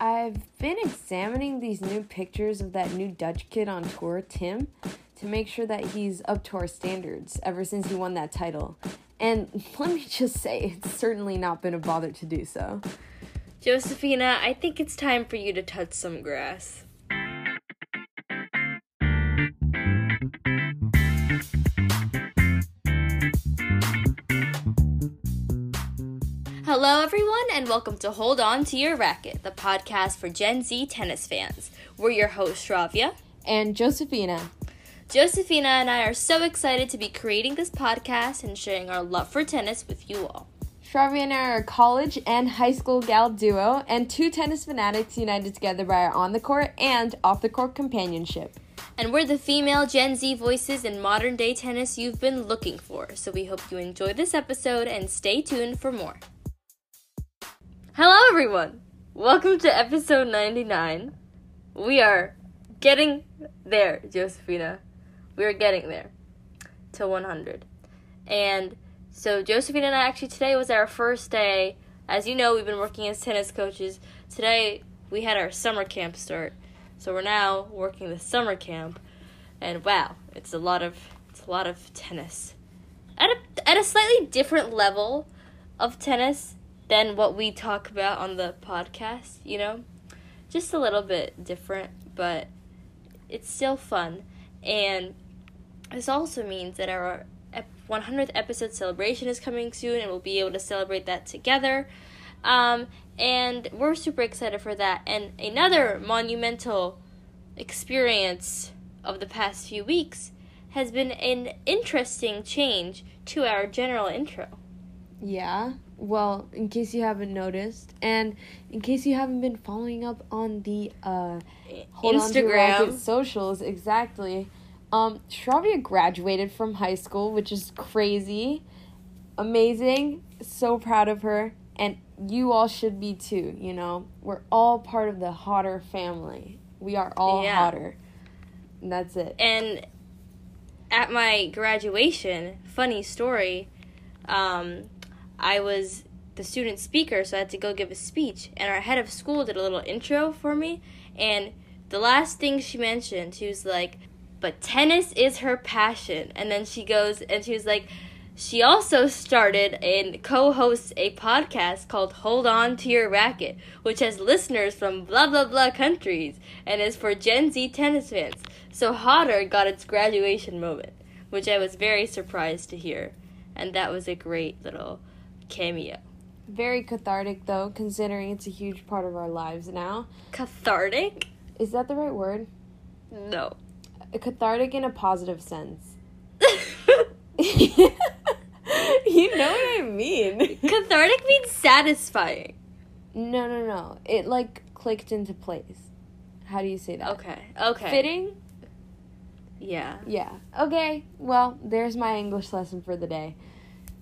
I've been examining these new pictures of that new Dutch kid on tour, Tim, to make sure that he's up to our standards ever since he won that title. And let me just say, it's certainly not been a bother to do so. Josephina, I think it's time for you to touch some grass. Hello, everyone, and welcome to Hold On to Your Racket, the podcast for Gen Z tennis fans. We're your hosts, Shravya and Josephina. Josephina and I are so excited to be creating this podcast and sharing our love for tennis with you all. Shravya and I are a college and high school gal duo and two tennis fanatics united together by our on the court and off the court companionship. And we're the female Gen Z voices in modern day tennis you've been looking for. So we hope you enjoy this episode and stay tuned for more. Hello, everyone! Welcome to episode 99. We are getting there, Josephina. We are getting there to 100. And so, Josephina and I actually today was our first day. As you know, we've been working as tennis coaches. Today, we had our summer camp start. So, we're now working the summer camp. And wow, it's a lot of it's a lot of tennis. At a, at a slightly different level of tennis than what we talk about on the podcast, you know? Just a little bit different, but it's still fun. And this also means that our 100th episode celebration is coming soon, and we'll be able to celebrate that together. Um, and we're super excited for that. And another monumental experience of the past few weeks has been an interesting change to our general intro. Yeah, well, in case you haven't noticed, and in case you haven't been following up on the uh, Instagram socials, exactly. Um, Shravya graduated from high school, which is crazy, amazing. So proud of her, and you all should be too. You know, we're all part of the Hotter family. We are all yeah. Hotter. And that's it. And at my graduation, funny story. Um, I was the student speaker, so I had to go give a speech. And our head of school did a little intro for me. And the last thing she mentioned, she was like, but tennis is her passion. And then she goes and she was like, she also started and co hosts a podcast called Hold On to Your Racket, which has listeners from blah blah blah countries and is for Gen Z tennis fans. So Hotter got its graduation moment, which I was very surprised to hear. And that was a great little cameo. Very cathartic, though, considering it's a huge part of our lives now. Cathartic? Is that the right word? No. Cathartic in a positive sense. you know what I mean. Cathartic means satisfying. No, no, no. It like clicked into place. How do you say that? Okay. Okay. Fitting? Yeah. Yeah. Okay. Well, there's my English lesson for the day.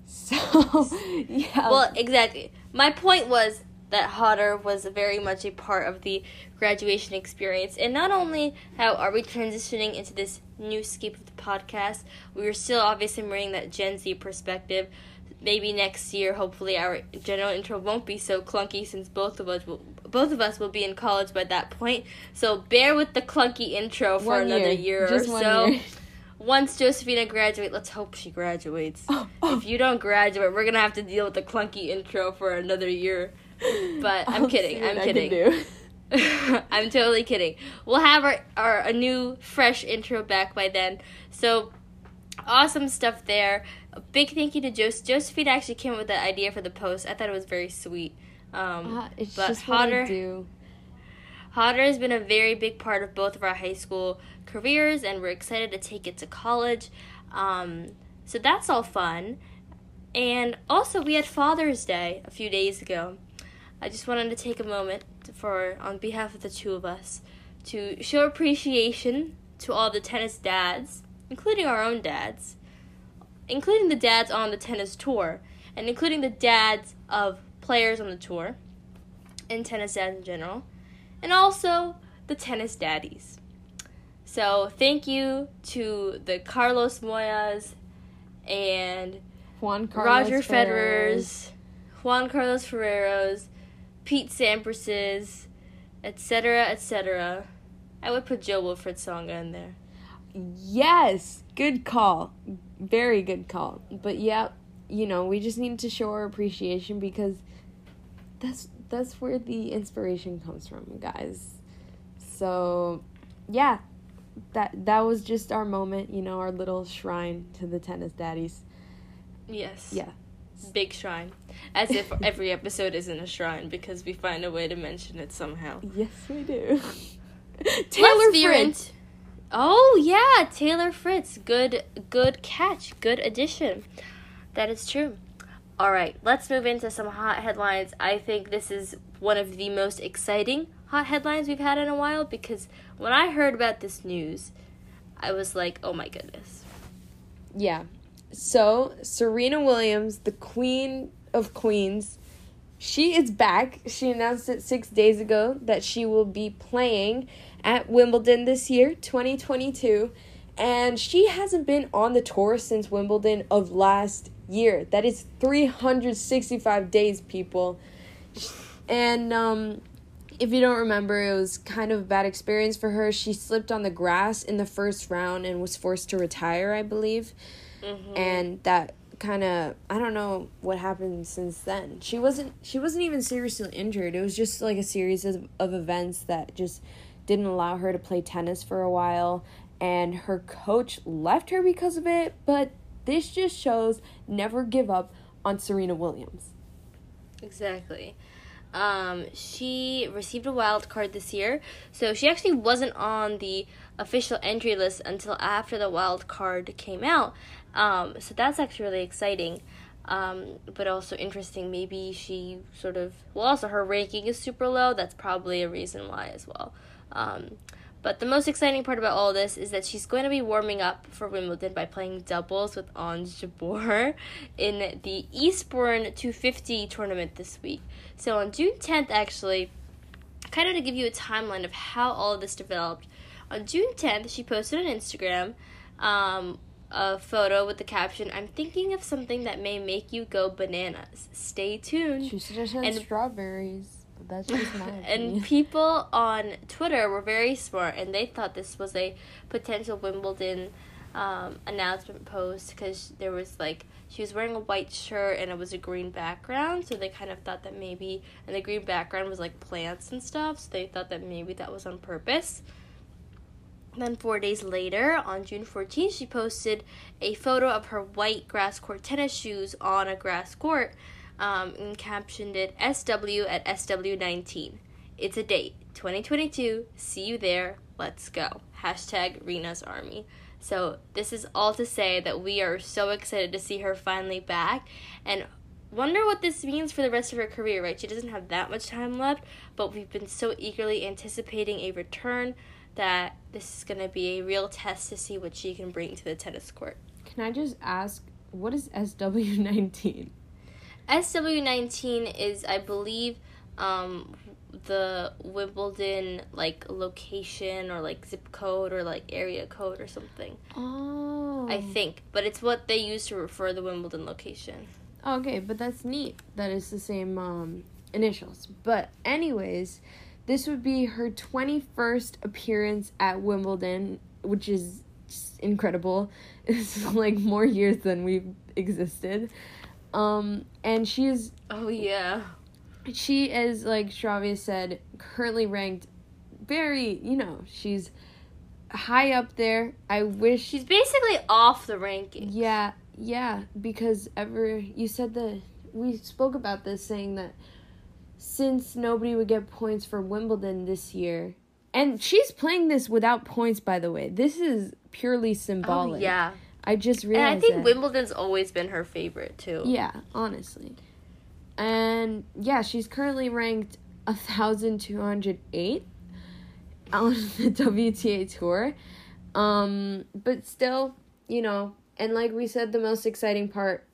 So, yeah. Well, exactly. My point was that Hotter was very much a part of the graduation experience. And not only how are we transitioning into this new scape of the podcast, we are still obviously bringing that Gen Z perspective. Maybe next year, hopefully, our general intro won't be so clunky since both of us will both of us will be in college by that point. So bear with the clunky intro for one another year, year or so. Year once Josephina graduates, let's hope she graduates. Oh, oh. If you don't graduate, we're gonna have to deal with the clunky intro for another year. But I'm I'll kidding. I'm kidding. I'm totally kidding. We'll have our, our a new fresh intro back by then. So awesome stuff there. A big thank you to Joseph. Josephine actually came up with the idea for the post. I thought it was very sweet. Um, uh, it's but just hotter. What I do. Hotter has been a very big part of both of our high school careers, and we're excited to take it to college. Um, so that's all fun. And also, we had Father's Day a few days ago. I just wanted to take a moment for, on behalf of the two of us, to show appreciation to all the tennis dads, including our own dads, including the dads on the tennis tour, and including the dads of players on the tour, and tennis dads in general and also the tennis daddies. So thank you to the Carlos Moyas and Juan Carlos Roger Federer's, Juan Carlos Ferrero's, Pete Sampras's, etc., etc. I would put Jo-Wilfried Tsonga in there. Yes, good call. Very good call. But yeah, you know, we just need to show our appreciation because that's that's where the inspiration comes from, guys. So, yeah, that that was just our moment, you know, our little shrine to the tennis daddies. Yes. Yeah. Big shrine. As if every episode isn't a shrine because we find a way to mention it somehow. Yes, we do. Taylor Fritz. Oh yeah, Taylor Fritz. Good good catch. Good addition. That is true. All right, let's move into some hot headlines. I think this is one of the most exciting hot headlines we've had in a while because when I heard about this news, I was like, "Oh my goodness." Yeah. So, Serena Williams, the queen of queens, she is back. She announced it 6 days ago that she will be playing at Wimbledon this year, 2022. And she hasn't been on the tour since Wimbledon of last year. That is 365 days, people. And um, if you don't remember, it was kind of a bad experience for her. She slipped on the grass in the first round and was forced to retire, I believe. Mm-hmm. And that kind of I don't know what happened since then. She wasn't she wasn't even seriously injured. It was just like a series of, of events that just didn't allow her to play tennis for a while and her coach left her because of it, but this just shows never give up on Serena Williams. Exactly. Um, she received a wild card this year, so she actually wasn't on the official entry list until after the wild card came out. Um, so that's actually really exciting. Um, but also interesting. Maybe she sort of well, also her ranking is super low. That's probably a reason why as well. Um, but the most exciting part about all this is that she's going to be warming up for Wimbledon by playing doubles with Ons Jabeur in the Eastbourne 250 tournament this week. So on June 10th, actually, kind of to give you a timeline of how all of this developed. On June 10th, she posted on Instagram um, a photo with the caption, I'm thinking of something that may make you go bananas. Stay tuned. She suggested and, strawberries. That's just my And people on Twitter were very smart and they thought this was a potential Wimbledon um, announcement post because there was like she was wearing a white shirt and it was a green background so they kind of thought that maybe and the green background was like plants and stuff so they thought that maybe that was on purpose. Then four days later on june 14th she posted a photo of her white grass court tennis shoes on a grass court um, and captioned it SW at SW19. It's a date, 2022. See you there. Let's go. Hashtag Rena's Army. So, this is all to say that we are so excited to see her finally back and wonder what this means for the rest of her career, right? She doesn't have that much time left, but we've been so eagerly anticipating a return that this is going to be a real test to see what she can bring to the tennis court. Can I just ask, what is SW19? SW19 is, I believe, um, the Wimbledon like location or like zip code or like area code or something. Oh. I think, but it's what they use to refer the Wimbledon location. Okay, but that's neat. That is the same um, initials. But anyways, this would be her 21st appearance at Wimbledon, which is incredible. It's like more years than we've existed. Um, and she's oh yeah, she is like Shravya said, currently ranked very. You know, she's high up there. I wish she's basically off the ranking. Yeah, yeah, because ever you said that we spoke about this saying that since nobody would get points for Wimbledon this year, and she's playing this without points, by the way. This is purely symbolic. Oh, yeah. I just realized. And I think that. Wimbledon's always been her favorite too. Yeah, honestly. And yeah, she's currently ranked thousand two hundred eight on the WTA tour. Um, but still, you know, and like we said, the most exciting part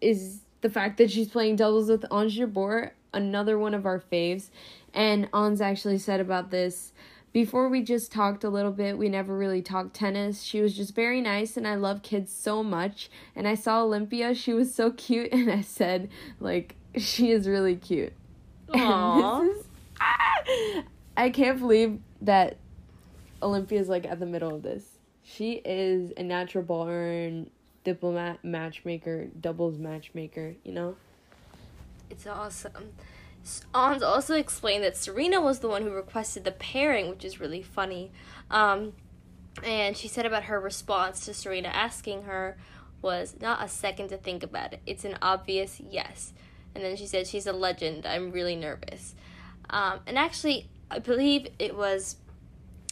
is the fact that she's playing doubles with Jabeur, another one of our faves. And Ons actually said about this before we just talked a little bit, we never really talked tennis. She was just very nice and I love kids so much. And I saw Olympia, she was so cute and I said like she is really cute. Aww. Is, ah, I can't believe that Olympia's like at the middle of this. She is a natural born diplomat, matchmaker, doubles matchmaker, you know? It's awesome. Ons also explained that Serena was the one who requested the pairing, which is really funny. Um, and she said about her response to Serena asking her was not a second to think about it. It's an obvious yes. And then she said, She's a legend. I'm really nervous. Um, and actually, I believe it was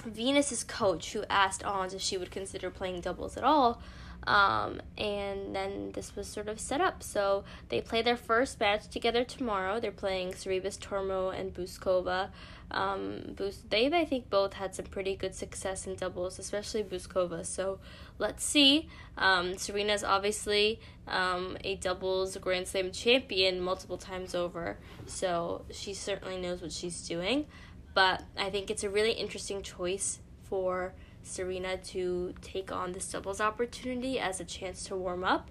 Venus's coach who asked Ons if she would consider playing doubles at all. Um, and then this was sort of set up. So they play their first match together tomorrow. They're playing Sorribes Tormo and Bouzkova. Um, Bus- they've, I think, both had some pretty good success in doubles, especially Bouzkova. So let's see. Um, Serena's obviously um, a doubles Grand Slam champion multiple times over, so she certainly knows what she's doing. But I think it's a really interesting choice for Serena to take on this doubles opportunity as a chance to warm up.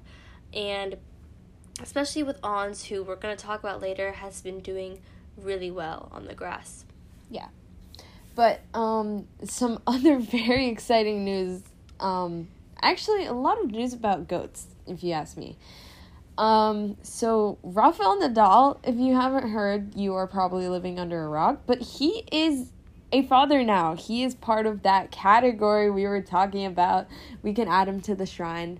And especially with Ons, who we're going to talk about later, has been doing really well on the grass. Yeah. But um, some other very exciting news. Um, actually, a lot of news about goats, if you ask me. Um, so Rafael Nadal, if you haven't heard, you are probably living under a rock, but he is a father now. He is part of that category we were talking about. We can add him to the shrine.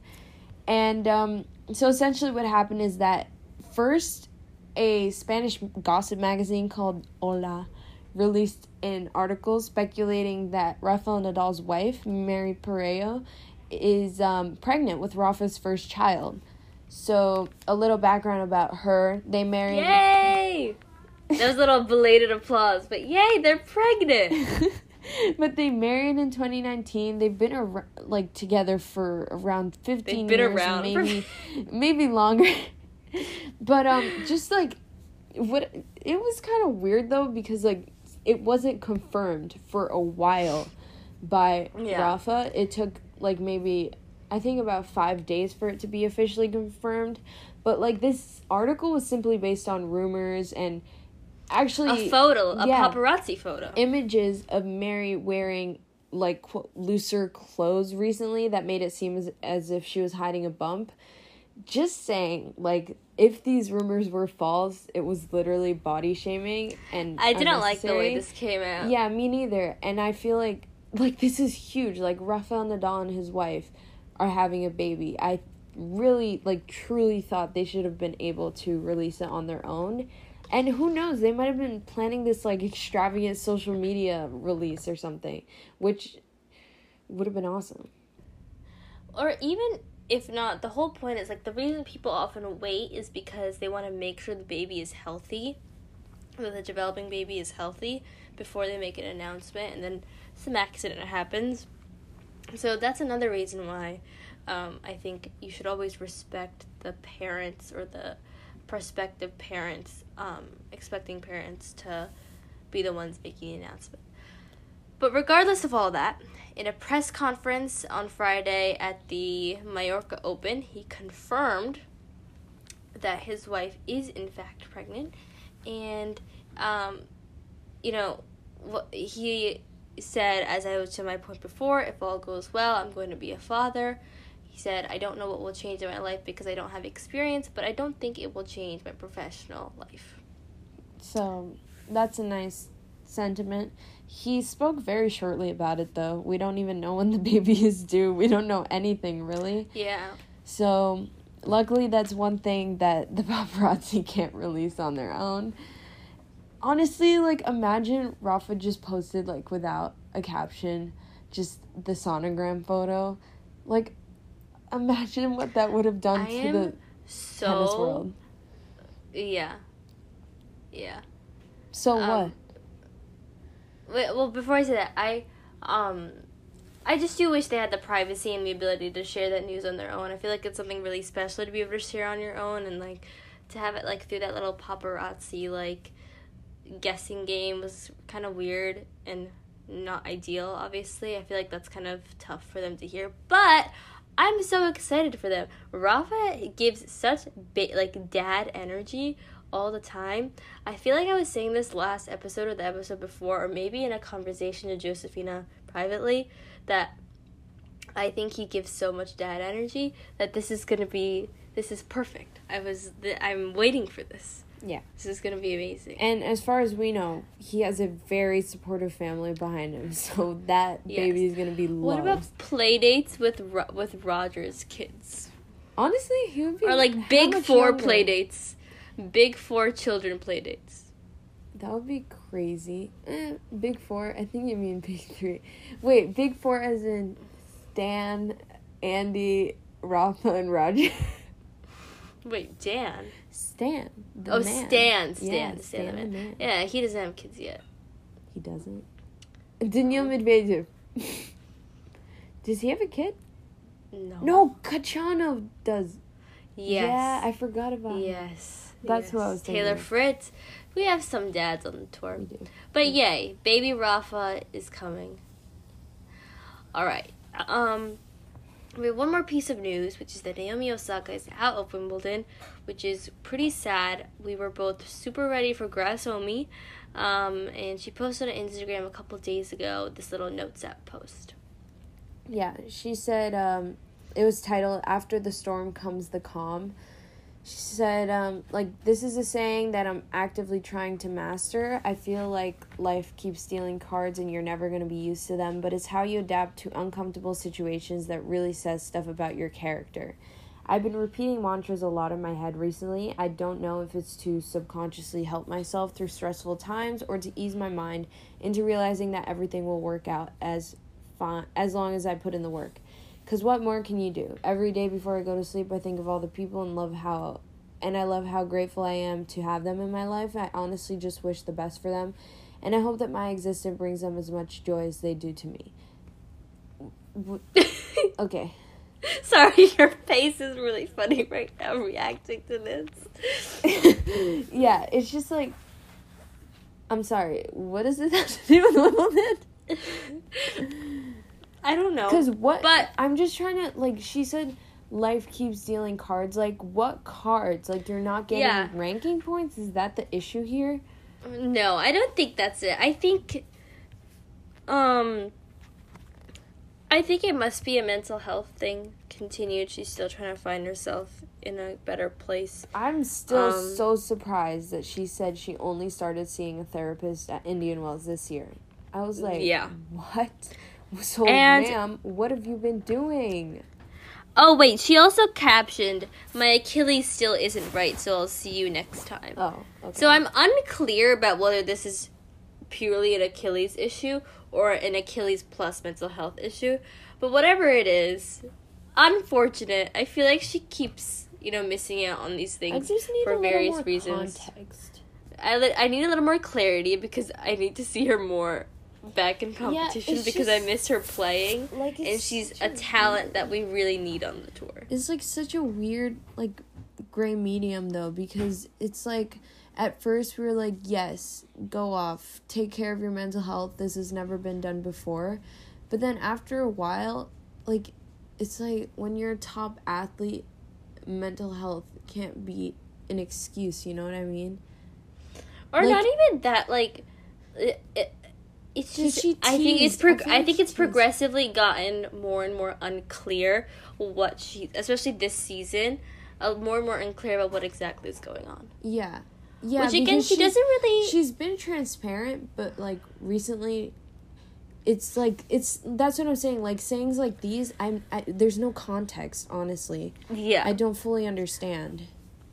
And um, so essentially, what happened is that first, a Spanish gossip magazine called Hola released an article speculating that Rafael Nadal's wife, Mery Perelló, is um, pregnant with Rafa's first child. So, a little background about her. They married. Yay! That was a little belated applause, but yay, they're pregnant. but they married in 2019. They've been ar- like together for around 15 They've been years, around maybe maybe longer. but um just like what it was kind of weird though because like it wasn't confirmed for a while by Yeah. Rafa. It took like maybe I think about 5 days for it to be officially confirmed. But like this article was simply based on rumors and actually a photo, a yeah. paparazzi photo. images of Mery wearing like qu- looser clothes recently that made it seem as, as if she was hiding a bump. Just saying, like, if these rumors were false, it was literally body shaming and I didn't like the way this came out. Yeah, me neither. And I feel like like this is huge. Like Rafael Nadal and his wife are having a baby. I really like truly thought they should have been able to release it on their own. And who knows, they might have been planning this like extravagant social media release or something, which would have been awesome. Or even if not, the whole point is like the reason people often wait is because they want to make sure the baby is healthy, that the developing baby is healthy before they make an announcement, and then some accident happens. So that's another reason why um, I think you should always respect the parents or the prospective parents, um, expecting parents to be the ones making the announcement. But regardless of all that, in a press conference on Friday at the Mallorca Open, he confirmed that his wife is in fact pregnant, and um, you know, he said, as I was to my point before, if all goes well, I'm going to be a father. He said, I don't know what will change in my life because I don't have experience, but I don't think it will change my professional life. So that's a nice sentiment. He spoke very shortly about it though. We don't even know when the baby is due. We don't know anything really. Yeah. So, luckily, that's one thing that the paparazzi can't release on their own. Honestly, like, imagine Rafa just posted, like, without a caption, just the sonogram photo. Like, imagine what that would have done I to the so tennis world. Yeah. Yeah. So, um, what? Wait, well, before I say that, I um I just do wish they had the privacy and the ability to share that news on their own. I feel like it's something really special to be able to share on your own and like to have it like through that little paparazzi like guessing game was kind of weird and not ideal obviously. I feel like that's kind of tough for them to hear, but I'm so excited for them. Rafa gives such big like dad energy all the time. I feel like I was saying this last episode or the episode before, or maybe in a conversation to Josephina privately, that I think he gives so much dad energy that this is gonna be this is perfect. I was th- I'm waiting for this. Yeah. This is gonna be amazing. And as far as we know, he has a very supportive family behind him, so that Yes. baby is gonna be loved. What about play dates with Ro- with Roger's kids? honestly? He would be Or like big four younger? play dates. Big four children play dates. That would be crazy. Eh, big four. I think you mean big three. Wait, big four as in Stan, Andy, Rafa, and Roger. Wait, Dan. Stan. The oh, man. Stan. Stan. Yeah, Stan, Stan the the man. man. Yeah, he doesn't have kids yet. He doesn't. Daniil Medvedev. Does he have a kid? No. No, Khachanov does. Yes. Yeah, I forgot about him. Yes. That's who I was was Taylor. Fritz. We have some dads on the tour. We do. But yay, baby Rafa is coming. All right. Um we have one more piece of news, which is that Naomi Osaka is out of Wimbledon, which is pretty sad. We were both super ready for Grass Omi, um, and she posted on Instagram a couple days ago this little notes app post. Yeah, she said um, it was titled "After the Storm Comes the Calm." She said, um, like, this is a saying that I'm actively trying to master. I feel like life keeps stealing cards and you're never going to be used to them, but it's how you adapt to uncomfortable situations that really says stuff about your character. I've been repeating mantras a lot in my head recently. I don't know if it's to subconsciously help myself through stressful times or to ease my mind into realizing that everything will work out as fine as long as I put in the work. Cuz what more can you do? Every day before I go to sleep, I think of all the people and love how and I love how grateful I am to have them in my life. I honestly just wish the best for them, and I hope that my existence brings them as much joy as they do to me. Okay. Sorry, your face is really funny right now reacting to this. yeah, it's just like I'm sorry. What does this have to do with Wimbledon? I don't know. Because what? But- I'm just trying to like. She said, "Life keeps dealing cards." Like what cards? Like you're not getting Yeah. ranking points. Is that the issue here? No, I don't think that's it. I think um I think it must be a mental health thing. Continued, she's still trying to find herself in a better place. I'm still Um, so surprised that she said she only started seeing a therapist at Indian Wells this year. I was like, Yeah. what? So, And- ma'am, what have you been doing? Oh wait, she also captioned, "My Achilles still isn't right, so I'll see you next time." Oh, okay. So I'm unclear about whether this is purely an Achilles issue or an Achilles plus mental health issue. But whatever it is, unfortunate. I feel like she keeps, you know, missing out on these things for various reasons. context. I li- I need a little more clarity because I need to see her more back in competition it's because I miss her playing. Like, And she's such a talent that we really need on the tour. It's like such a weird like gray medium though because it's like at first we were like yes go off take care of your mental health this has never been done before but then after a while like it's like when you're a top athlete mental health can't be an excuse you know what i mean or Like- not even that like it, it, it's just she i think it's tease? I I, think it's teased. progressively gotten more and more unclear what she especially this season uh, more and more unclear about what exactly is going on. Yeah. Yeah which again she doesn't really she's been transparent but like recently it's like it's that's what i'm saying like sayings like these i'm I, there's no context honestly. Yeah. I don't fully understand.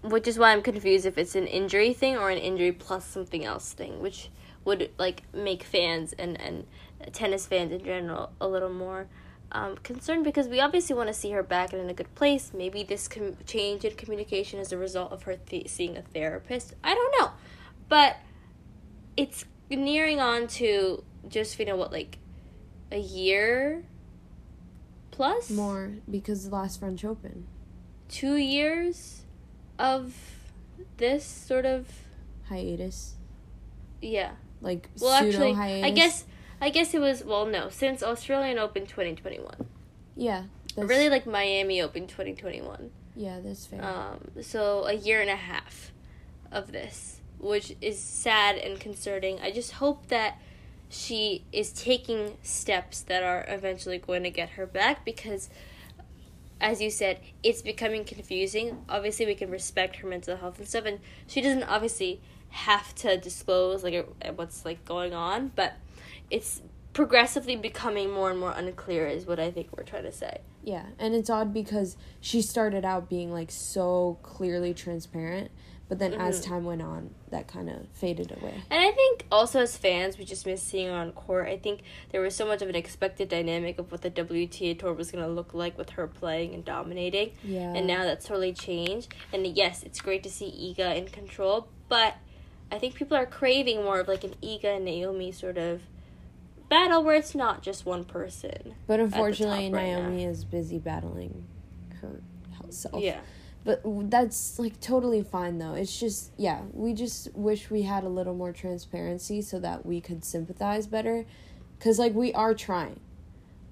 Which is why i'm confused if it's an injury thing or an injury plus something else thing which would like make fans and and tennis fans in general a little more um, concerned because we obviously want to see her back and in a good place. Maybe this com- change in communication is a result of her th- seeing a therapist. I don't know, but it's nearing on to just you know what like a year plus? More because the last french open two years of this sort of hiatus. Yeah like well actually hiatus i guess i guess it was well no since australian open 2021 yeah really like miami open 2021 yeah that's fair um so a year and a half of this, which is sad and concerning. I just hope that she is taking steps that are eventually going to get her back because as you said, it's becoming confusing. Obviously, we can respect her mental health and stuff, and she doesn't obviously have to disclose like what's like going on, but it's progressively becoming more and more unclear is what I think we're trying to say. Yeah, and it's odd because she started out being like so clearly transparent, but then mm-hmm. as time went on, that kind of faded away. And I think also as fans, we just miss seeing her on court. I think there was so much of an expected dynamic of what the WTA tour was going to look like with her playing and dominating. Yeah. And now that's totally changed. And yes, it's great to see Iga in control, but I think people are craving more of like an Iga and Naomi sort of battle where it's not just one person. But unfortunately, Naomi is busy battling herself. Yeah. But that's like totally fine though. It's just yeah, we just wish we had a little more transparency so that we could sympathize better cuz like we are trying.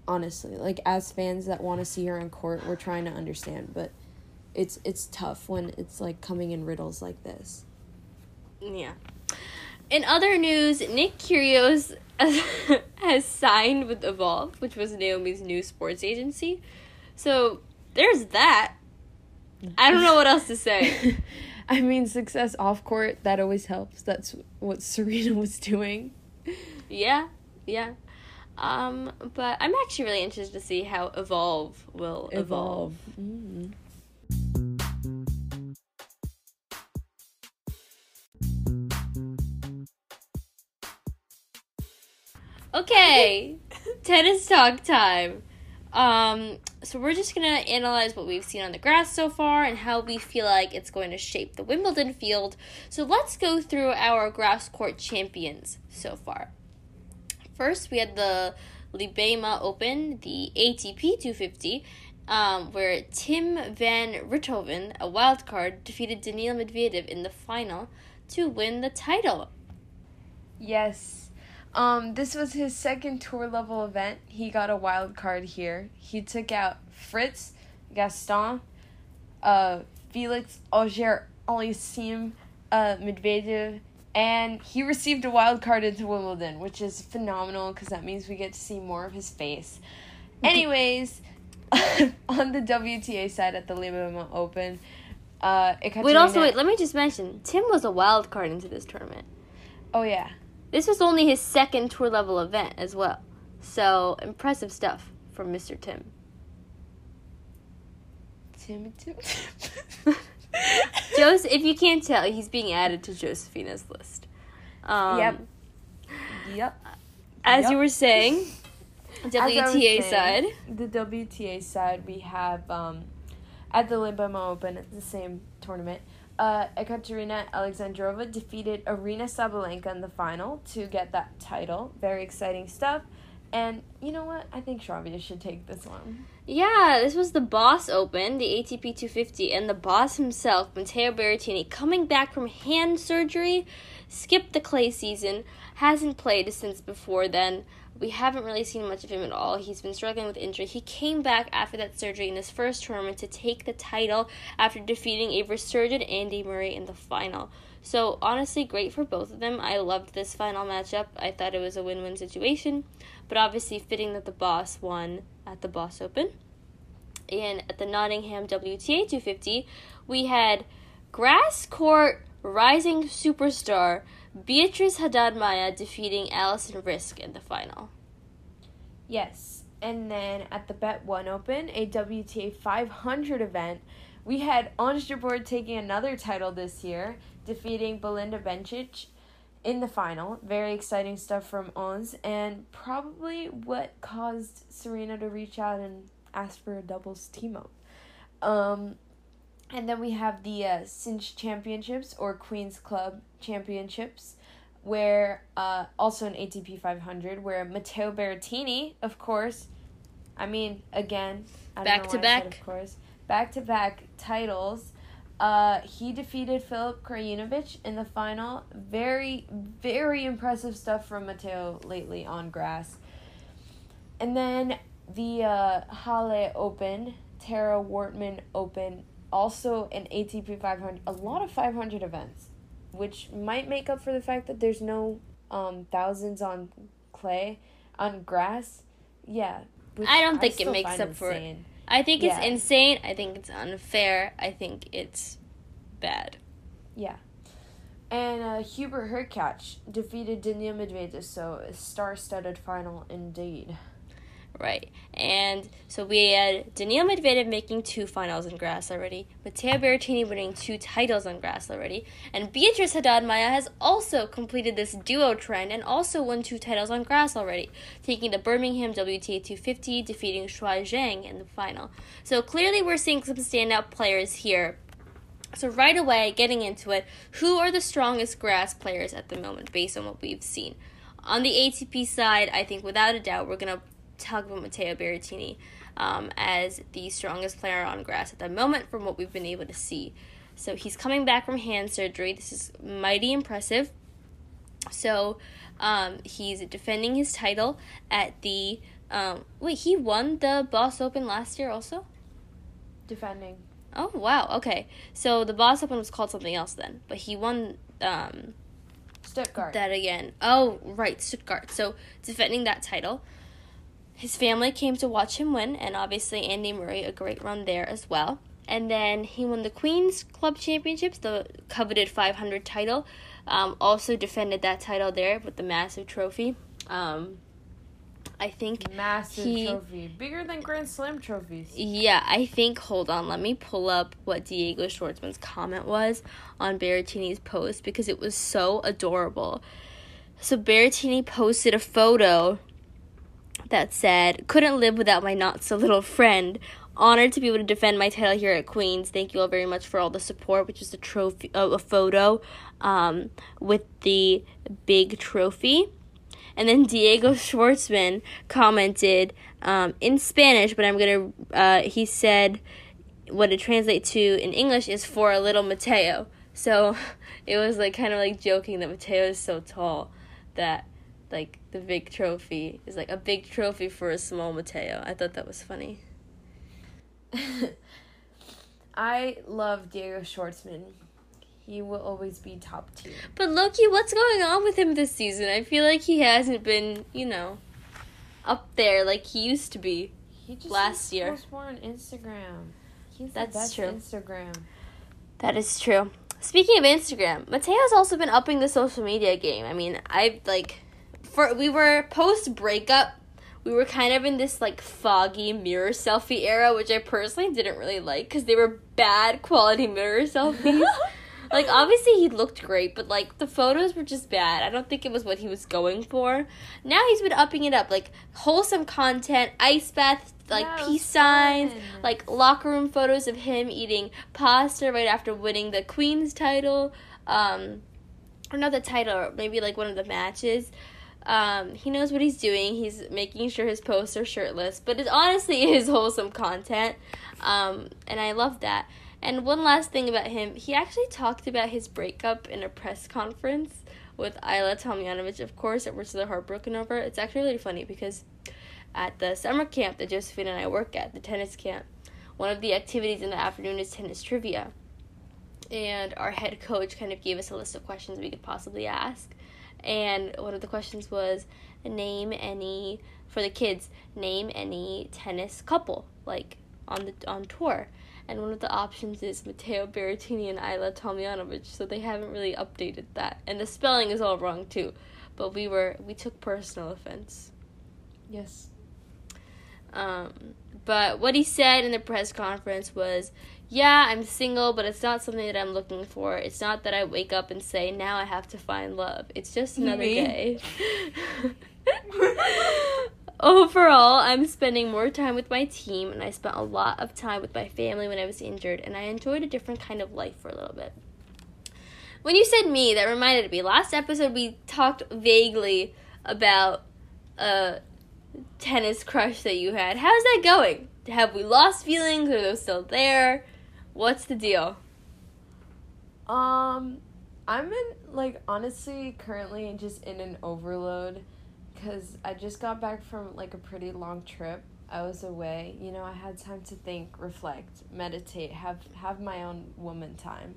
Honestly, like as fans that want to see her in court, we're trying to understand, but it's it's tough when it's like coming in riddles like this. Yeah. In other news, Nick Kyrgios has signed with Evolve, which was Naomi's new sports agency. So there's that. I don't know what else to say. I mean, success off court, that always helps. That's what Serena was doing. Yeah, yeah. Um, but I'm actually really interested to see how Evolve will evolve. evolve. Mm. Okay, tennis talk time. Um, so we're just gonna analyze what we've seen on the grass so far and how we feel like it's going to shape the Wimbledon field. So let's go through our grass court champions so far. First, we had the Libema Open, the ATP 250, um, where Tim van Rijthoven, a wild card, defeated Daniil Medvedev in the final to win the title. Yes, um, this was his second tour level event. He got a wild card here. He took out Fritz, Gaston, uh, Felix Auger Aliassime, uh, Medvedev, and he received a wild card into Wimbledon, which is phenomenal because that means we get to see more of his face. Anyways, on the WTA side at the Libema Open, uh, it. wait. Also, wait. Let me just mention, Tim was a wild card into this tournament. Oh yeah. This was only his second tour level event as well. So impressive stuff from Mr. Tim. Tim Tim. Joseph, if you can't tell, he's being added to Josephina's list. Um, yep. Yep. As yep. you were saying, WTA saying, side. The WTA side, we have um, at the Libema Open, at the same tournament, uh, Ekaterina Alexandrova defeated Aryna Sabalenka in the final to get that title. Very exciting stuff. And you know what? I think Shravya should take this one. Yeah, this was the Boss Open, the ATP 250, and the boss himself, Matteo Berrettini, coming back from hand surgery, skipped the clay season, hasn't played since before then. We haven't really seen much of him at all. He's been struggling with injury. He came back after that surgery in his first tournament to take the title after defeating a resurgent Andy Murray in the final. So, honestly, great for both of them. I loved this final matchup. I thought it was a win win situation, but obviously, fitting that the boss won at the Boss Open. And at the Nottingham WTA 250, we had grass court rising superstar Beatriz Haddad Maia defeating Alison Riske in the final. Yes. And then at the Bet One Open, a WTA 500 event, we had Ons Jabeur taking another title this year, defeating Belinda Bencic in the final. Very exciting stuff from Ons, and probably what caused Serena to reach out and ask for a doubles team up. Um, and then we have the uh, Cinch Championships or Queens Club Championships, where uh, also an ATP 500, where Matteo Berrettini, of course, I mean, again, I back to back, said, of course, back to back titles. Uh, he defeated Filip Krajinovic in the final. Very, very impressive stuff from Matteo lately on grass. And then the uh, Halle Open, Terra Wortmann Open also an ATP 500, a lot of 500 events which might make up for the fact that there's no um, thousands on clay, on grass. Yeah. I don't think it makes up for it. I think it's yeah. insane. I think it's unfair. I think it's bad. Yeah. And uh, Hubert Hurkacz defeated Daniil Medvedev, so a star-studded final indeed. Right. And so we had Daniil Medvedev making two finals in grass already, Matteo Berrettini winning two titles on grass already, and Beatriz Haddad Maia has also completed this duo trend and also won two titles on grass already, taking the Birmingham WTA 250, defeating Shuai Zhang in the final. So clearly we're seeing some standout players here. So right away, getting into it, who are the strongest grass players at the moment based on what we've seen? On the ATP side, I think without a doubt we're gonna talk about Matteo Berrettini um, as the strongest player on grass at the moment from what we've been able to see. So he's coming back from hand surgery. This is mighty impressive. So um, he's defending his title at the. Um, wait, he won the Boss Open last year also? Defending. Oh, wow. Okay. So the Boss Open was called something else then, but he won. Um, Stuttgart. That again. Oh, right, Stuttgart. So defending that title. His family came to watch him win, and obviously Andy Murray, a great run there as well. And then he won the Queen's Club Championships, the coveted 500 title. Um, also defended that title there with the massive trophy. Um, I think massive he, trophy, bigger than Grand Slam trophies. Yeah, I think. Hold on, let me pull up what Diego Schwartzman's comment was on Berrettini's post because it was so adorable. So Berrettini posted a photo that said, Couldn't live without my not so little friend. Honored to be able to defend my title here at Queens. Thank you all very much for all the support, which is a trophy, uh, a photo um, with the big trophy. And then Diego Schwartzman commented um, in Spanish, but I'm gonna. Uh, he said what it translates to in English is for a little Matteo. So it was like kind of like joking that Matteo is so tall that like the big trophy is like a big trophy for a small Matteo. I thought that was funny. I love Diego Schwartzman. He will always be top tier. But Loki, what's going on with him this season? I feel like he hasn't been, you know, up there like he used to be he just last year. Post more on Instagram. He's That's the best true. Instagram. That is true. Speaking of Instagram, Matteo's also been upping the social media game. I mean, I've like for we were post breakup we were kind of in this like foggy mirror selfie era, which I personally didn't really like because they were bad quality mirror selfies. like obviously he looked great, but like the photos were just bad. I don't think it was what he was going for. Now he's been upping it up, like wholesome content, ice bath, like yeah, peace signs, like locker room photos of him eating pasta right after winning the Queen's title. Um, or not the title, maybe like one of the matches. Um, he knows what he's doing. He's making sure his posts are shirtless, but it honestly is wholesome content. Um, and I love that. And one last thing about him, he actually talked about his breakup in a press conference with Ajla Tomljanovic, of course, that we're still heartbroken over. It's actually really funny because at the summer camp that Josephine and I work at, the tennis camp, one of the activities in the afternoon is tennis trivia. And our head coach kind of gave us a list of questions we could possibly ask and one of the questions was name any for the kids name any tennis couple like on the on tour. And one of the options is Matteo Berrettini and Ajla Tomljanovic so they haven't really updated that. And the spelling is all wrong too. But we were we took personal offense. Yes. Um but what he said in the press conference was yeah, I'm single, but it's not something that I'm looking for. It's not that I wake up and say, now I have to find love. It's just another day. Overall, I'm spending more time with my team, and I spent a lot of time with my family when I was injured, and I enjoyed a different kind of life for a little bit. When you said me, that reminded me. Last episode, we talked vaguely about a tennis crush that you had. How's that going? Have we lost feelings? Are those still there? What's the deal? Um, I'm in like honestly currently just in an overload because I just got back from like a pretty long trip. I was away. You know, I had time to think, reflect, meditate, have have my own woman time.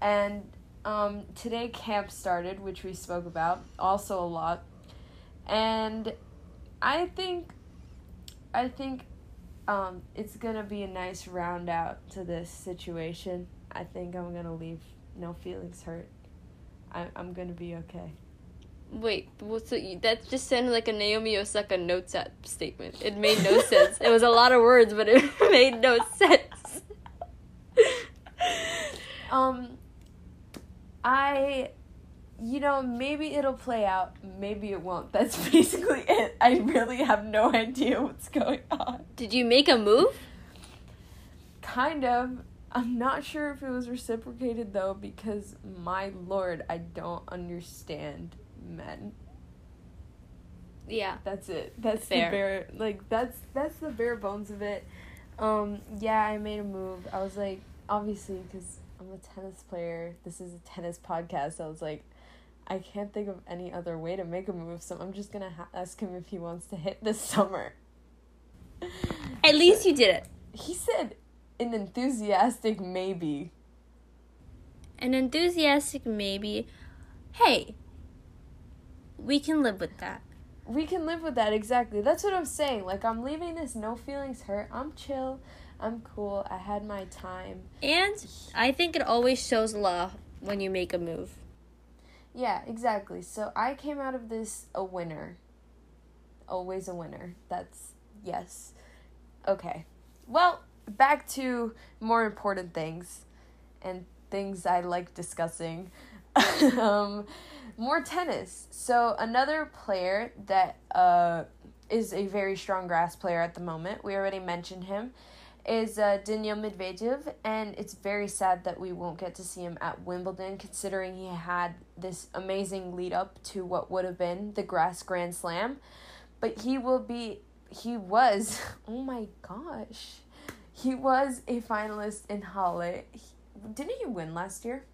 And um, today camp started, which we spoke about also a lot, and I think, I think, um, it's gonna be a nice round out to this situation. I think I'm gonna leave no feelings hurt. I I'm gonna be okay. Wait, what's so that just sounded like a Naomi Osaka notes app statement. It made no sense. It was a lot of words, but it made no sense. um, I, you know, maybe it'll play out. Maybe it won't. That's basically it. I really have no idea what's going on. Did you make a move? Kind of. I'm not sure if it was reciprocated though, because my lord, I don't understand men. Yeah. That's it. That's Fair. the bare like that's that's the bare bones of it. Um yeah, I made a move. I was like obviously cuz I'm a tennis player. This is a tennis podcast. So I was like I can't think of any other way to make a move, so I'm just to ha- ask him if he wants to hit this summer. At least you did it. He said an enthusiastic maybe. An enthusiastic maybe. Hey, we can live with that. We can live with that exactly. That's what I'm saying. Like I'm leaving this no feelings hurt. I'm chill. I'm cool. I had my time. And I think it always shows love when you make a move. Yeah, exactly. So I came out of this a winner. Always a winner. That's yes. Okay. Well, back to more important things and things I like discussing. um, more tennis. So another player that uh, is a very strong grass player at the moment. We already mentioned him. Is uh, Daniil Medvedev, and it's very sad that we won't get to see him at Wimbledon, considering he had this amazing lead up to what would have been the grass Grand Slam. But he will be, he was, oh my gosh, he was a finalist in Halle. He, didn't he win last year?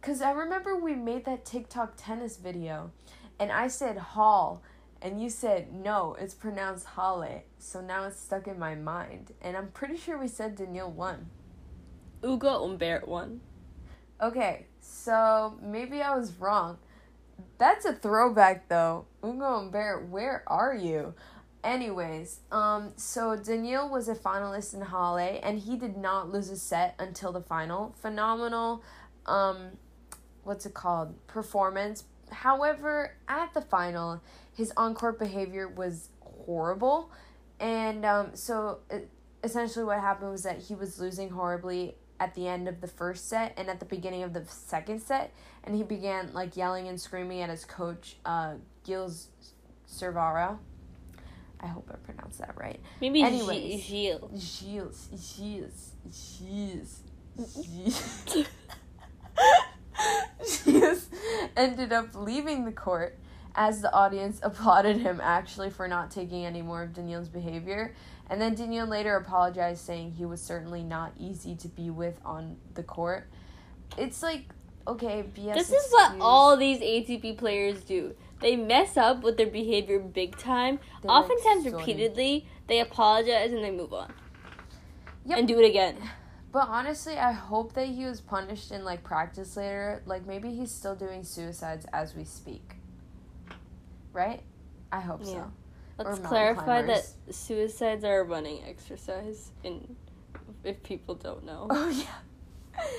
Because I remember we made that TikTok tennis video and I said Hall and you said no, it's pronounced Halle. So now it's stuck in my mind. And I'm pretty sure we said Daniil won. Ugo Humbert won. Okay, so maybe I was wrong. That's a throwback though. Ugo Humbert, where are you? Anyways, um, so Daniil was a finalist in Halle and he did not lose a set until the final. Phenomenal, um, what's it called? Performance. However, at the final, his on court behavior was horrible. And um, so it, essentially, what happened was that he was losing horribly at the end of the first set and at the beginning of the second set. And he began like yelling and screaming at his coach, uh, Gilles Cervara. I hope I pronounced that right. Maybe Anyways. Gilles. Gilles, Gilles, Gilles, Gilles. Gilles ended up leaving the court as the audience applauded him actually for not taking any more of Daniil's behavior. And then Daniil later apologized, saying he was certainly not easy to be with on the court. It's like, okay, BS. This is what all these ATP players do. They mess up with their behavior big time. They're, Oftentimes, sorry. repeatedly, they apologize and they move on. Yep. And do it again. But honestly, I hope that he was punished in like practice later. Like maybe he's still doing suicides as we speak. Right? I hope Yeah. so. Let's clarify that suicides are a running exercise. In if people don't know. Oh yeah.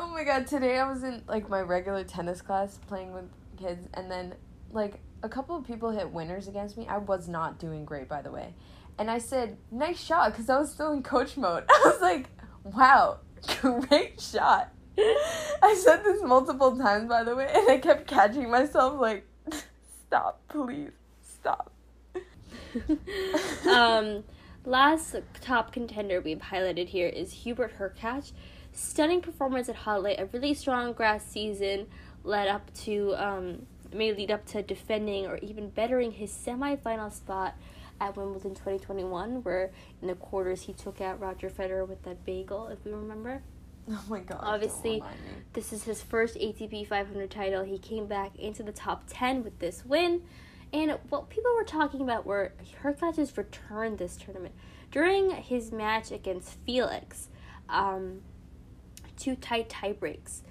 Oh my god, today I was in like my regular tennis class playing with kids and then like a couple of people hit winners against me. I was not doing great by the way. And I said, "Nice shot" cuz I was still in coach mode. I was like, "Wow, great shot." I said this multiple times by the way, and I kept catching myself like, "Stop, please. Stop." um, last top contender we've highlighted here is Hubert Hurkacz. Stunning performance at Halle, a really strong grass season led up to um, may lead up to defending or even bettering his semifinal spot at Wimbledon 2021, where in the quarters he took out Roger Federer with that bagel, if we remember. Oh my god. Obviously. This is his first ATP 500 title. He came back into the top 10 with this win. And what people were talking about were Hurkacz's return this tournament. During his match against Felix, um, two tight tie breaks.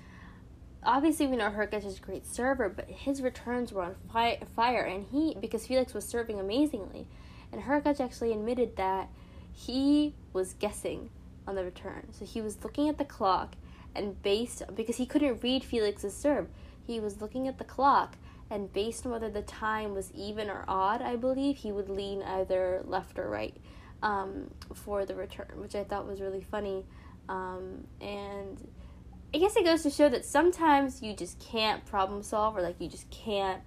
Obviously, we know Hurkacz is a great server, but his returns were on fi- fire, and he because Felix was serving amazingly, and Hurkacz actually admitted that he was guessing on the return. So he was looking at the clock, and based because he couldn't read Felix's serve, he was looking at the clock, and based on whether the time was even or odd, I believe he would lean either left or right um, for the return, which I thought was really funny. Um, and I guess it goes to show that sometimes you just can't problem solve or like you just can't,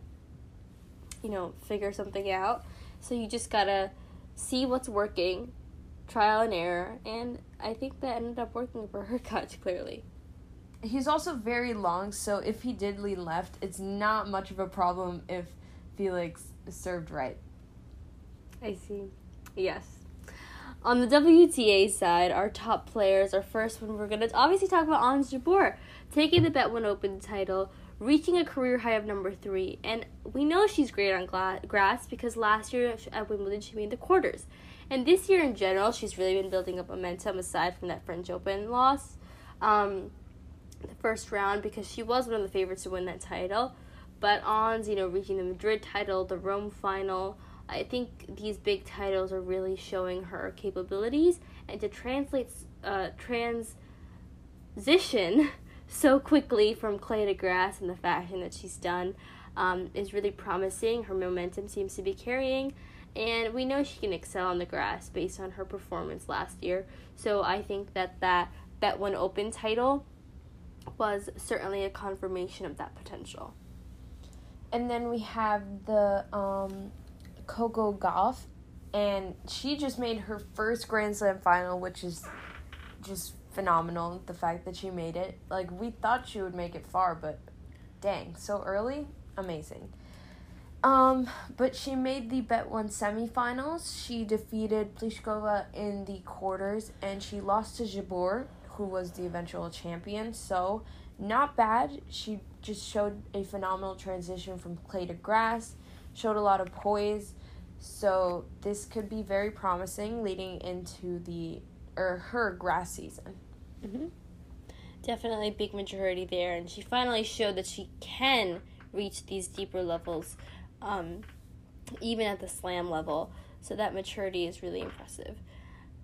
you know, figure something out. So you just gotta see what's working, trial and error, and I think that ended up working for Hurkacz clearly. He's also very long, so if he did lean left, it's not much of a problem if Felix served right. I see. Yes. On the WTA side, our top players are first when we're going to obviously talk about Ons Jabeur taking the Bet One Open title, reaching a career high of number three. And we know she's great on gla- grass because last year at Wimbledon she made the quarters. And this year in general, she's really been building up momentum aside from that French Open loss. Um, the first round because she was one of the favorites to win that title. But Ons, you know, reaching the Madrid title, the Rome final, I think these big titles are really showing her capabilities and to translate uh, transition so quickly from clay to grass and the fashion that she's done um, is really promising. Her momentum seems to be carrying, and we know she can excel on the grass based on her performance last year. So I think that that Bet One Open title was certainly a confirmation of that potential. And then we have the um, Coco Gauff, and she just made her first Grand Slam final, which is just phenomenal. The fact that she made it, like we thought she would make it far, but dang, so early, amazing. Um, but she made the Bet One semifinals. She defeated Pliskova in the quarters, and she lost to Jabeur, who was the eventual champion. So not bad. She just showed a phenomenal transition from clay to grass, showed a lot of poise. So this could be very promising leading into the or her grass season. Mm-hmm. Definitely big maturity there, and she finally showed that she can reach these deeper levels, um, even at the slam level. So that maturity is really impressive,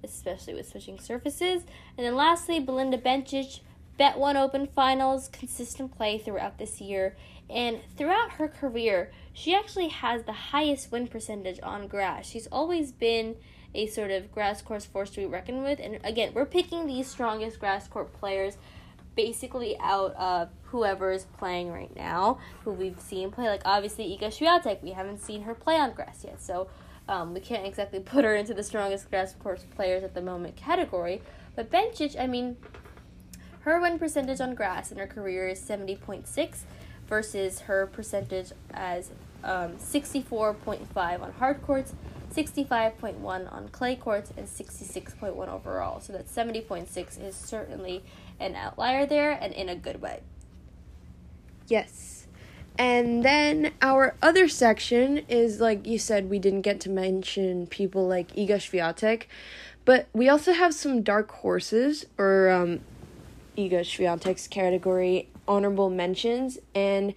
especially with switching surfaces. And then lastly, Belinda Bencic, Bet One Open Finals, consistent play throughout this year, and throughout her career, she actually has the highest win percentage on grass. She's always been a sort of grass course force to be reckoned with. And again, we're picking these strongest grass court players basically out of whoever is playing right now, who we've seen play. Like obviously Iga Swiatek, we haven't seen her play on grass yet, so um, we can't exactly put her into the strongest grass court players at the moment category. But Bencic, I mean, her win percentage on grass in her career is seventy point six versus her percentage as um, 64.5 on hard courts, 65.1 on clay courts, and 66.1 overall. So that 70.6 is certainly an outlier there and in a good way. Yes. And then our other section is like you said, we didn't get to mention people like Iga Swiatek, but we also have some dark horses or um, Iga Swiatek's category honorable mentions and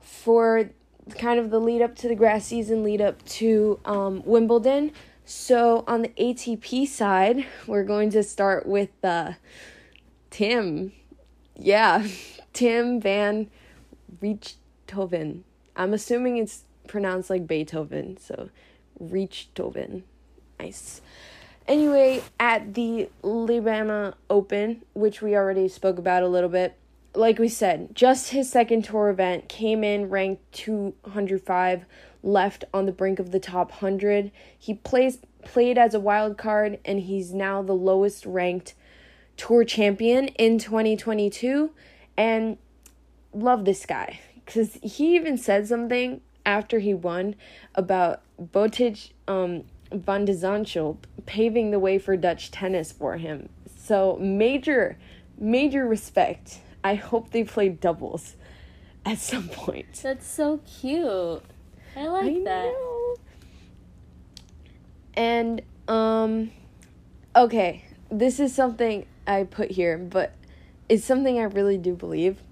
for kind of the lead up to the grass season, lead up to um, Wimbledon. So on the ATP side, we're going to start with uh, Tim. Yeah, Tim Van Rijthoven. I'm assuming it's pronounced like Beethoven, so Rijthoven. Nice. Anyway, at the Libema Open, which we already spoke about a little bit, like we said, just his second tour event came in ranked 205, left on the brink of the top 100. He plays played as a wild card and he's now the lowest ranked tour champion in 2022 and love this guy cuz he even said something after he won about Botic um van de Zandschulp paving the way for Dutch tennis for him. So major major respect I hope they play doubles at some point. That's so cute. I like I that. Know. And um okay, this is something I put here, but it's something I really do believe.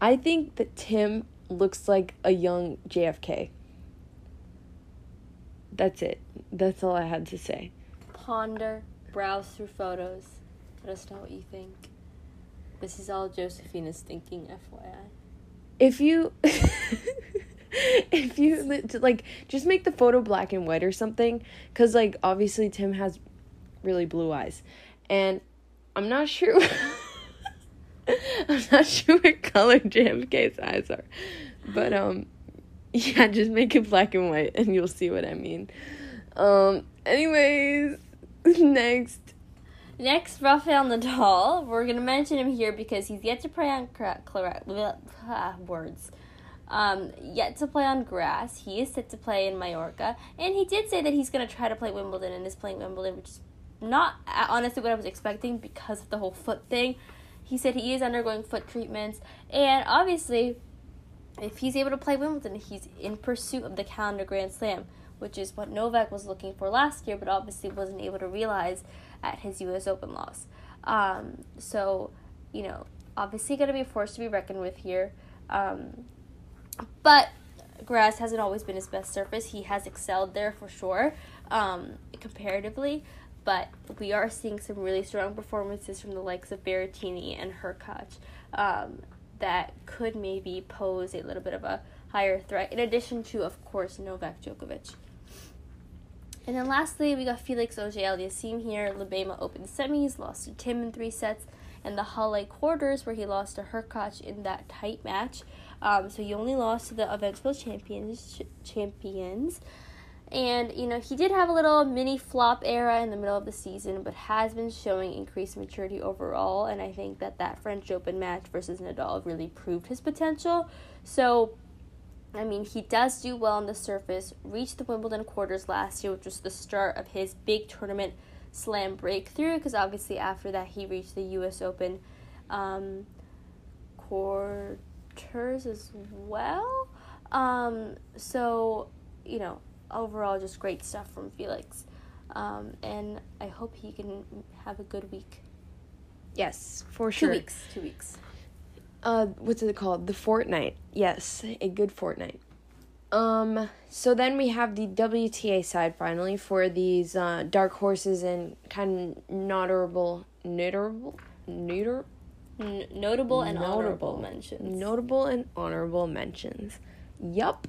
I think that Tim looks like a young JFK. That's it. That's all I had to say. Ponder, browse through photos. Let us know what you think. This is all Josephina's thinking, FYI. If you if you like just make the photo black and white or something cuz like obviously Tim has really blue eyes and I'm not sure I'm not sure what color JFK's eyes are. But um yeah, just make it black and white and you'll see what I mean. Um anyways, next Next, Rafael Nadal. We're gonna mention him here because he's yet to play on bleh, ah, words. Um, yet to play on grass. He is set to play in Mallorca, and he did say that he's gonna try to play Wimbledon and is playing Wimbledon, which is not uh, honestly what I was expecting because of the whole foot thing. He said he is undergoing foot treatments, and obviously, if he's able to play Wimbledon, he's in pursuit of the calendar Grand Slam, which is what Novak was looking for last year, but obviously wasn't able to realize at his U.S. Open loss. Um, so, you know, obviously going to be a force to be reckoned with here. Um, but grass hasn't always been his best surface. He has excelled there for sure, um, comparatively. But we are seeing some really strong performances from the likes of Berrettini and Hurkacz um, that could maybe pose a little bit of a higher threat, in addition to, of course, Novak Djokovic. And then lastly, we got Felix Auger-Aliassime here. Libema opened semis, lost to Tim in three sets, and the Halle quarters where he lost to Hurkacz in that tight match. Um, so he only lost to the eventual champions. Champions. And, you know, he did have a little mini flop era in the middle of the season, but has been showing increased maturity overall. And I think that that French Open match versus Nadal really proved his potential. So, I mean, he does do well on the surface, reached the Wimbledon quarters last year, which was the start of his big tournament slam breakthrough, because obviously after that he reached the U.S. Open um, quarters as well. Um, so, you know, overall, just great stuff from Felix. Um, and I hope he can have a good week. Yes, for sure. Two weeks. Two weeks. Uh what's it called? The fortnight yes a good fortnight um so then we have the wta side finally for these uh dark horses and kind of notable notable notor, N- notable and Notable. honorable mentions. notable and honorable mentions. Yup.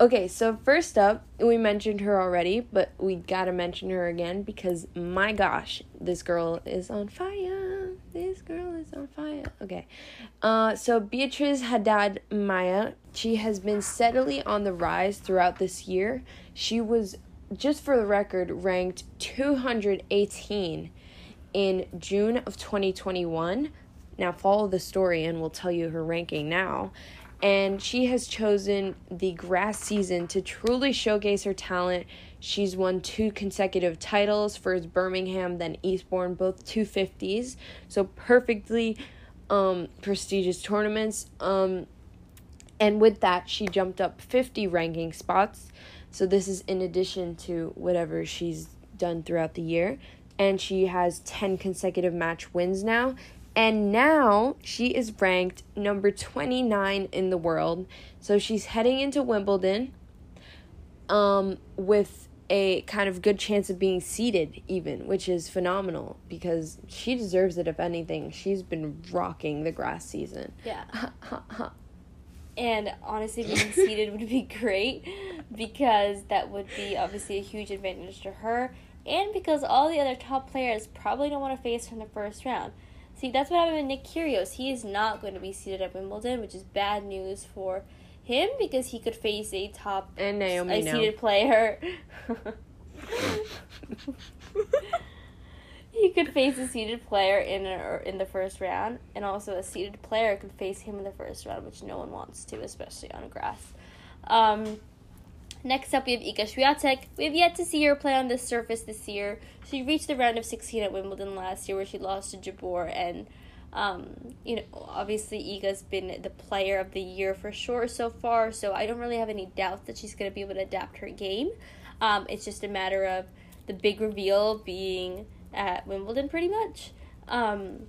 Okay so first up we mentioned her already but we gotta mention her again because my gosh this girl is on fire this girl is on fire okay uh, so Beatriz Haddad Maia, she has been steadily on the rise throughout this year. She was, just for the record, ranked 218 in June of 2021. Now follow the story and we'll tell you her ranking now. And she has chosen the grass season to truly showcase her talent. She's won two consecutive titles, first Birmingham, then Eastbourne, both 250s. So perfectly um, prestigious tournaments. Um, and with that, she jumped up 50 ranking spots. So this is in addition to whatever she's done throughout the year. And she has 10 consecutive match wins now. And now she is ranked number 29 in the world. So she's heading into Wimbledon um, with a kind of good chance of being seeded, even, which is phenomenal because she deserves it, if anything. She's been rocking the grass season. Yeah. And honestly, being seeded would be great because that would be obviously a huge advantage to her, and because all the other top players probably don't want to face her in the first round. See, that's what happened with Nick Kyrgios. He is not going to be seeded at Wimbledon, which is bad news for him because he could face a top and Naomi a seeded player. he could face a seeded player in a, in the first round, and also a seeded player could face him in the first round, which no one wants to, especially on grass. Um, next up, we have Iga Swiatek. We have yet to see her play on this surface this year. She reached the round of 16 at Wimbledon last year, where she lost to Jabeur, and um, you know, obviously Iga's been the player of the year for sure so far, so I don't really have any doubts that she's going to be able to adapt her game. Um, it's just a matter of the big reveal being at Wimbledon, pretty much. Um,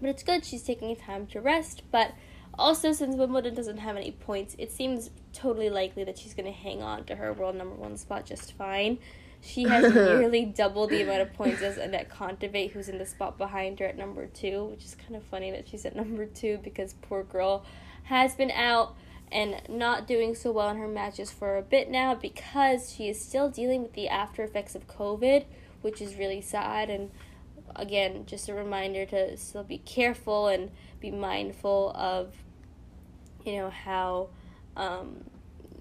But it's good she's taking time to rest. But also, since Wimbledon doesn't have any points, it seems totally likely that she's going to hang on to her world number one spot just fine. She has nearly double the amount of points as Anett Kontaveit, who's in the spot behind her at number two, which is kind of funny that she's at number two because poor girl has been out and not doing so well in her matches for a bit now because she is still dealing with the after effects of COVID, which is really sad. And again, just a reminder to still be careful and be mindful of, you know, how um,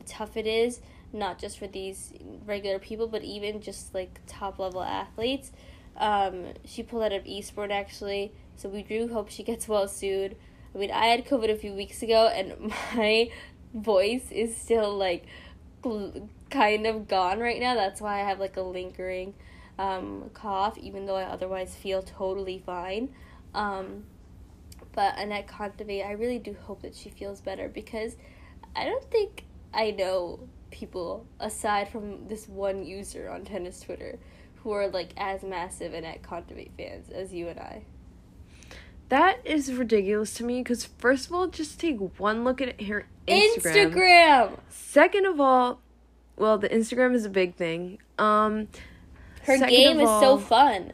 tough it is, not just for these regular people, but even just like top level athletes. Um, she pulled out of Eastbourne actually, so we do hope she gets well soon. I mean, I had COVID a few weeks ago, and my voice is still like kind of gone right now. That's why I have like a lingering um, cough, even though I otherwise feel totally fine. Um, but Anett Kontaveit, I really do hope that she feels better because I don't think I know people aside from this one user on tennis Twitter who are like as massive and at Kontaveit fans as you and I. That is ridiculous to me because first of all, just take one look at her Instagram. Instagram. Second of all, well, the Instagram is a big thing. Um, her game is all, so fun.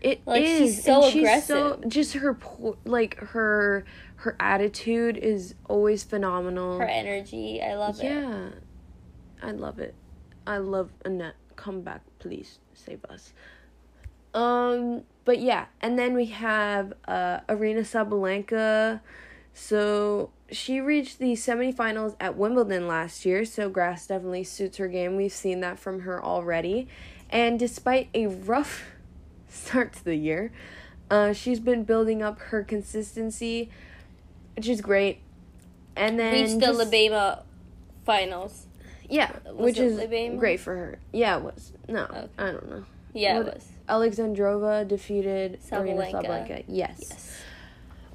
It like, is. She's so and aggressive. She's so, just her like her her attitude is always phenomenal. Her energy, I love yeah, it. Yeah, I love it. I love Anett. Come back, please save us. Um, but yeah, and then we have uh, Aryna Sabalenka. So she reached the semifinals at Wimbledon last year, so grass definitely suits her game. We've seen that from her already. And despite a rough start to the year, uh, she's been building up her consistency, which is great. And then reached the just, finals. Yeah, which is great for her. Yeah, it was. No, okay. I don't know. Yeah, what, it was. Alexandrova defeated Sabalenka. Sabalenka. Yes. yes.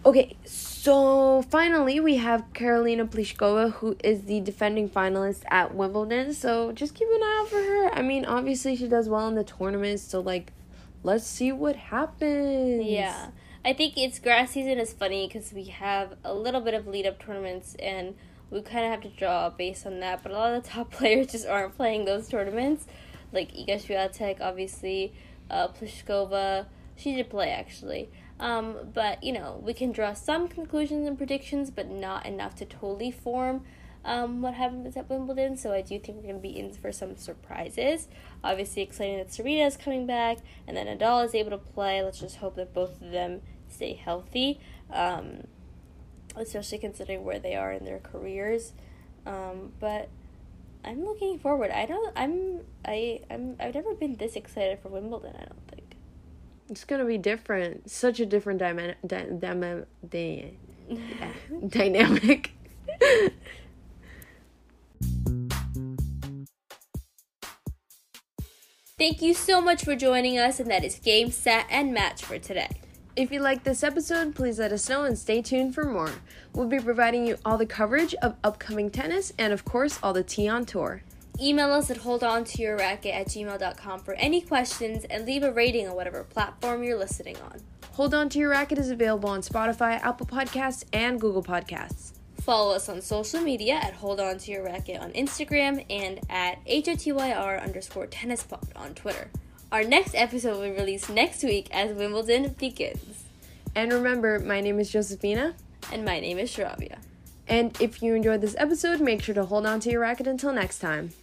Okay, so finally we have Karolina Pliskova, who is the defending finalist at Wimbledon. So just keep an eye out for her. I mean, obviously she does well in the tournaments, so like, let's see what happens. Yeah, I think it's grass season is funny because we have a little bit of lead up tournaments and we kind of have to draw based on that. But a lot of the top players just aren't playing those tournaments, like Iga Swiatek, obviously uh, Pliskova. She did play actually. Um, but you know, we can draw some conclusions and predictions, but not enough to totally form um, what happens at Wimbledon. So I do think we're going to be in for some surprises. Obviously, exciting that Serena is coming back and that Nadal is able to play. Let's just hope that both of them stay healthy, um, especially considering where they are in their careers. Um, but I'm looking forward. I don't. I'm. I. I'm. I've never been this excited for Wimbledon. I don't think. It's gonna be different. Such a different dyma- dy- dyma- dy- yeah, dynamic. Thank you so much for joining us, and that is game, set, and match for today. If you like this episode, please let us know and stay tuned for more. We'll be providing you all the coverage of upcoming tennis and, of course, all the tea on tour. Email us at holdontoyourracket at gmail.com for any questions and leave a rating on whatever platform you're listening on. Hold On To Your Racket is available on Spotify, Apple Podcasts, and Google Podcasts. Follow us on social media at Hold On To Your Racket on Instagram and at HOTYR underscore tennis pod on Twitter. Our next episode will be released next week as Wimbledon begins. And remember, my name is Josephina. And my name is Shravya. And if you enjoyed this episode, make sure to hold on to your racket until next time.